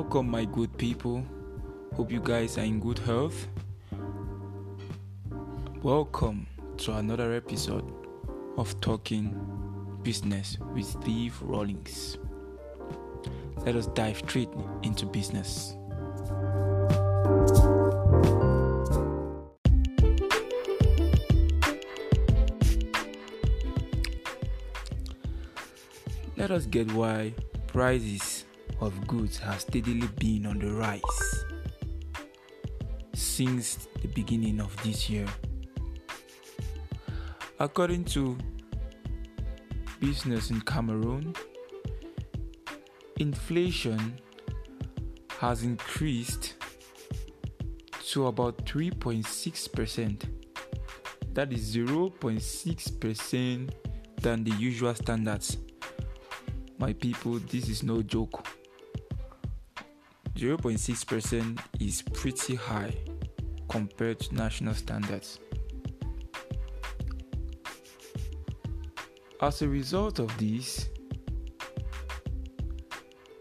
Welcome, my good people. Hope you guys are in good health. Welcome to another episode of Talking Business with Steve Rawlings. Let us dive straight into business. Let us get why prices of goods has steadily been on the rise since the beginning of this year. According to Business in Cameroon, inflation has increased to about 3.6%. That is 0.6% than the usual standards. My people, this is no joke. 0.6% is pretty high compared to national standards. As a result of this,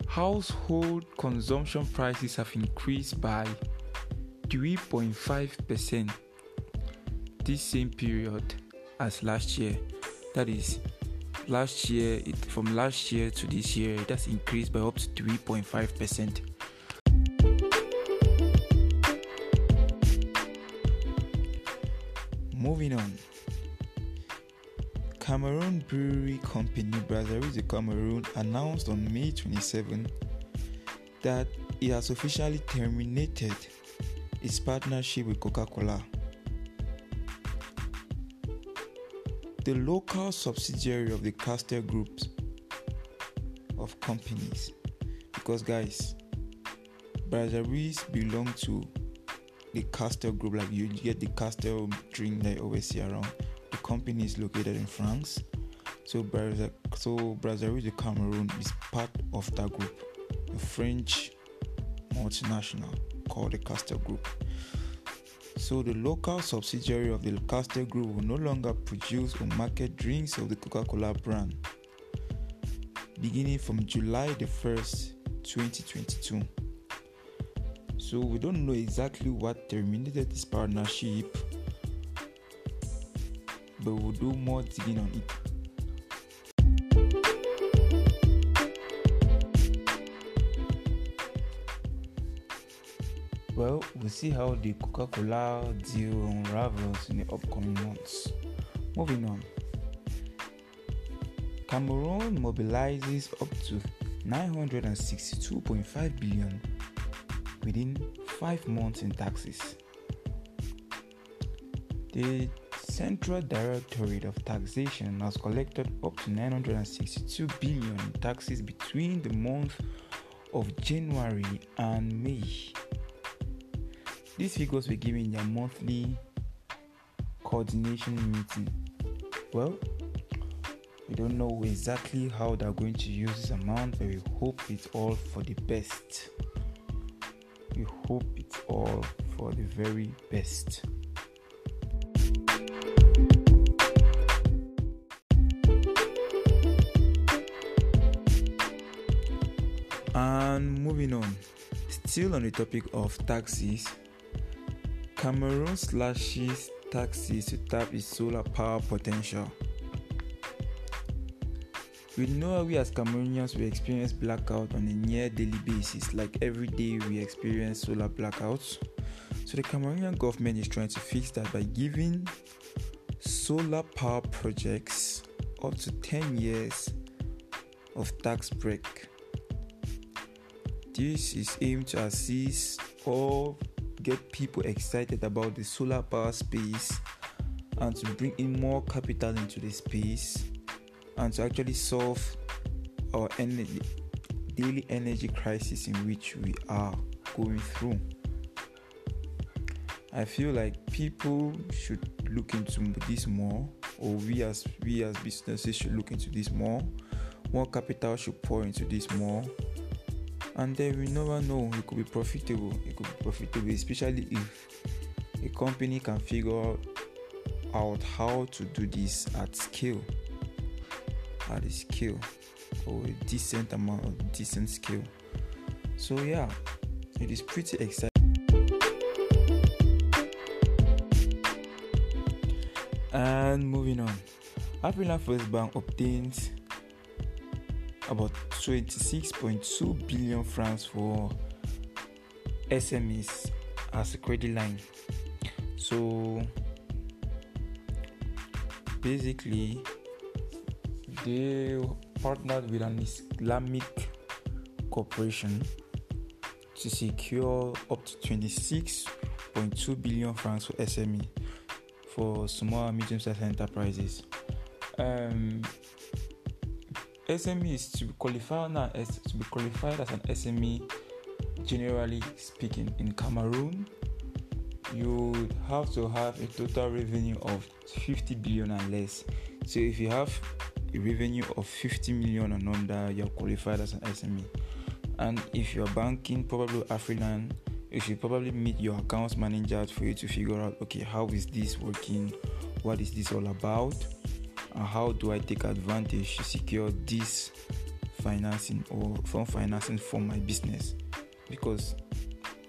household consumption prices have increased by 3.5% this same period as last year. That is, last year, it, from last year to this year, it has increased by up to 3.5%. Moving on. Cameroon Brewery Company, Brasserie de Cameroon, announced on May 27 that it has officially terminated its partnership with Coca Cola. The local subsidiary of the Castel Group of companies, because guys, brasseries belong to the Castel Group, like you get the Castel drink that you always see around. The company is located in France, so Brazil, so Brasserie de Cameroon is part of that group, a French multinational called the Castel Group. So the local subsidiary of the Castel Group will no longer produce or market drinks of the Coca-Cola brand, beginning from July the 1st, 2022. So we don't know exactly what terminated this partnership, but we'll do more digging on it. Well, we'll see how the Coca Cola deal unravels in the upcoming months. Moving on. Cameroon mobilizes up to 962.5 billion within five months in taxes. The Central Directorate of Taxation has collected up to 962 billion in taxes between the month of January and May. These figures were given in their monthly coordination meeting. Well, we don't know exactly how they're going to use this amount, but we hope it's all for the best. Hope it's all for the very best. And moving on, still on the topic of taxes, Cameroon slashes taxes to tap its solar power potential. We know we as Cameroonians we experience blackout on a near daily basis, like every day we experience solar blackouts. So the Cameroonian government is trying to fix that by giving solar power projects up to 10 years of tax break. This is aimed to assist or get people excited about the solar power space and to bring in more capital into the space and to actually solve our energy, daily energy crisis in which we are going through. I feel like people should look into this more, or we as we as businesses should look into this more. More capital should pour into this more, and then we never know. It could be profitable. It could be profitable, especially if a company can figure out how to do this at scale at a scale or a decent amount of decent skill. So, yeah, it is pretty exciting. And moving on, Afriland First Bank obtains about 26.2 billion francs for SMEs as a credit line. So basically, they partnered with an Islamic corporation to secure up to 26.2 billion francs for SME for small and medium-sized enterprises. Um, SME is to be qualified as to be qualified as an SME. Generally speaking, in Cameroon, you have to have a total revenue of 50 billion and less. So if you have a revenue of 50 million and under, you're qualified as an SME. And if you're banking, probably Afriland, you should probably meet your accounts manager for you to figure out okay, how is this working? What is this all about? And how do I take advantage to secure this financing or from financing for my business? Because,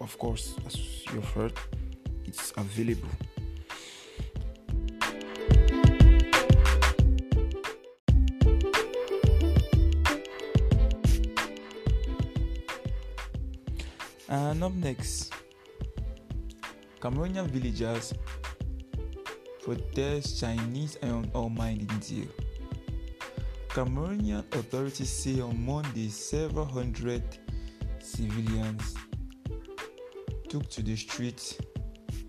of course, as you've heard, it's available. And up next, Cameroonian villagers protest Chinese iron ore mining deal. Cameroonian authorities say on Monday several hundred civilians took to the streets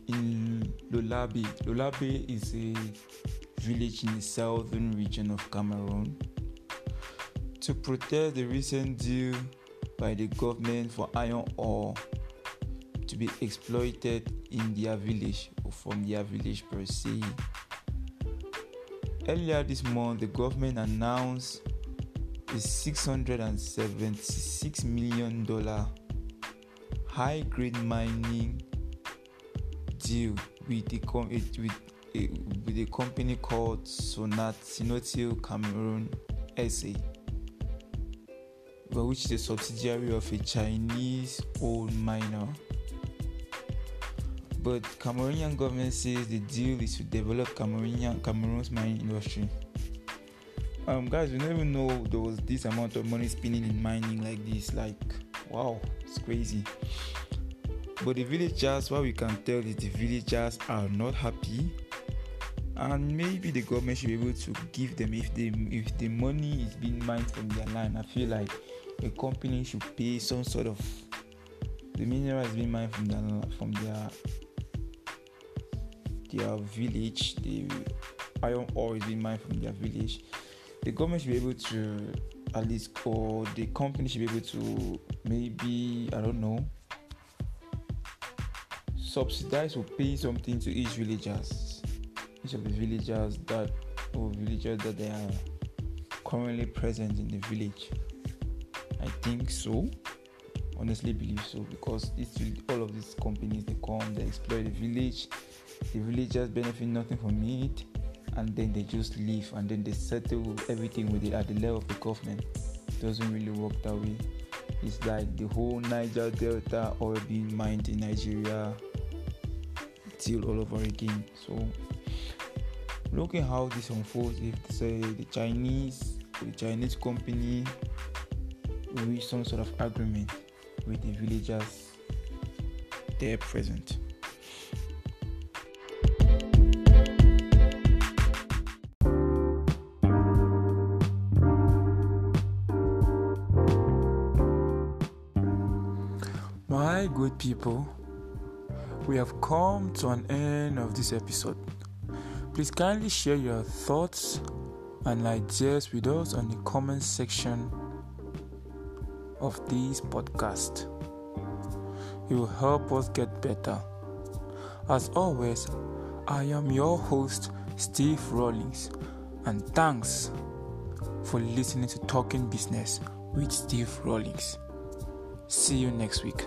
in Lolabe. Lolabe is a village in the southern region of Cameroon to protest the recent deal by the government for iron ore to be exploited in their village or from their village per se. Earlier this month, the government announced a $676 million high grade mining deal with a, com- eh, with a, with a company called Sonat Sinotio Cameroon SA which is a subsidiary of a Chinese owned miner. But Cameroonian government says the deal is to develop Cameroonian Cameroon's mining industry. Um, guys, we don't even know there was this amount of money spinning in mining like this. Like, wow, it's crazy. But the villagers, what we can tell is the villagers are not happy, and maybe the government should be able to give them if the if the money is being mined from their land. I feel like a company should pay some sort of the mineral is being mined from their from their their village. The iron ore is being mined from their village. The government should be able to at least, or the company should be able to maybe I don't know subsidize or pay something to each villagers, each of the villagers that or villagers that they are currently present in the village. I think so. Honestly, believe so because this all of these companies they come, they exploit the village. The villagers benefit nothing from it, and then they just leave and then they settle everything with it at the level of the government. It doesn't really work that way. It's like the whole Niger Delta oil being mined in Nigeria till all over again. So looking how this unfolds if say the Chinese the Chinese company reach some sort of agreement with the villagers there present. My good people, we have come to an end of this episode. Please kindly share your thoughts and ideas with us on the comment section of this podcast. It will help us get better. As always, I am your host, Steve Rawlings, and thanks for listening to Talking Business with Steve Rawlings. See you next week.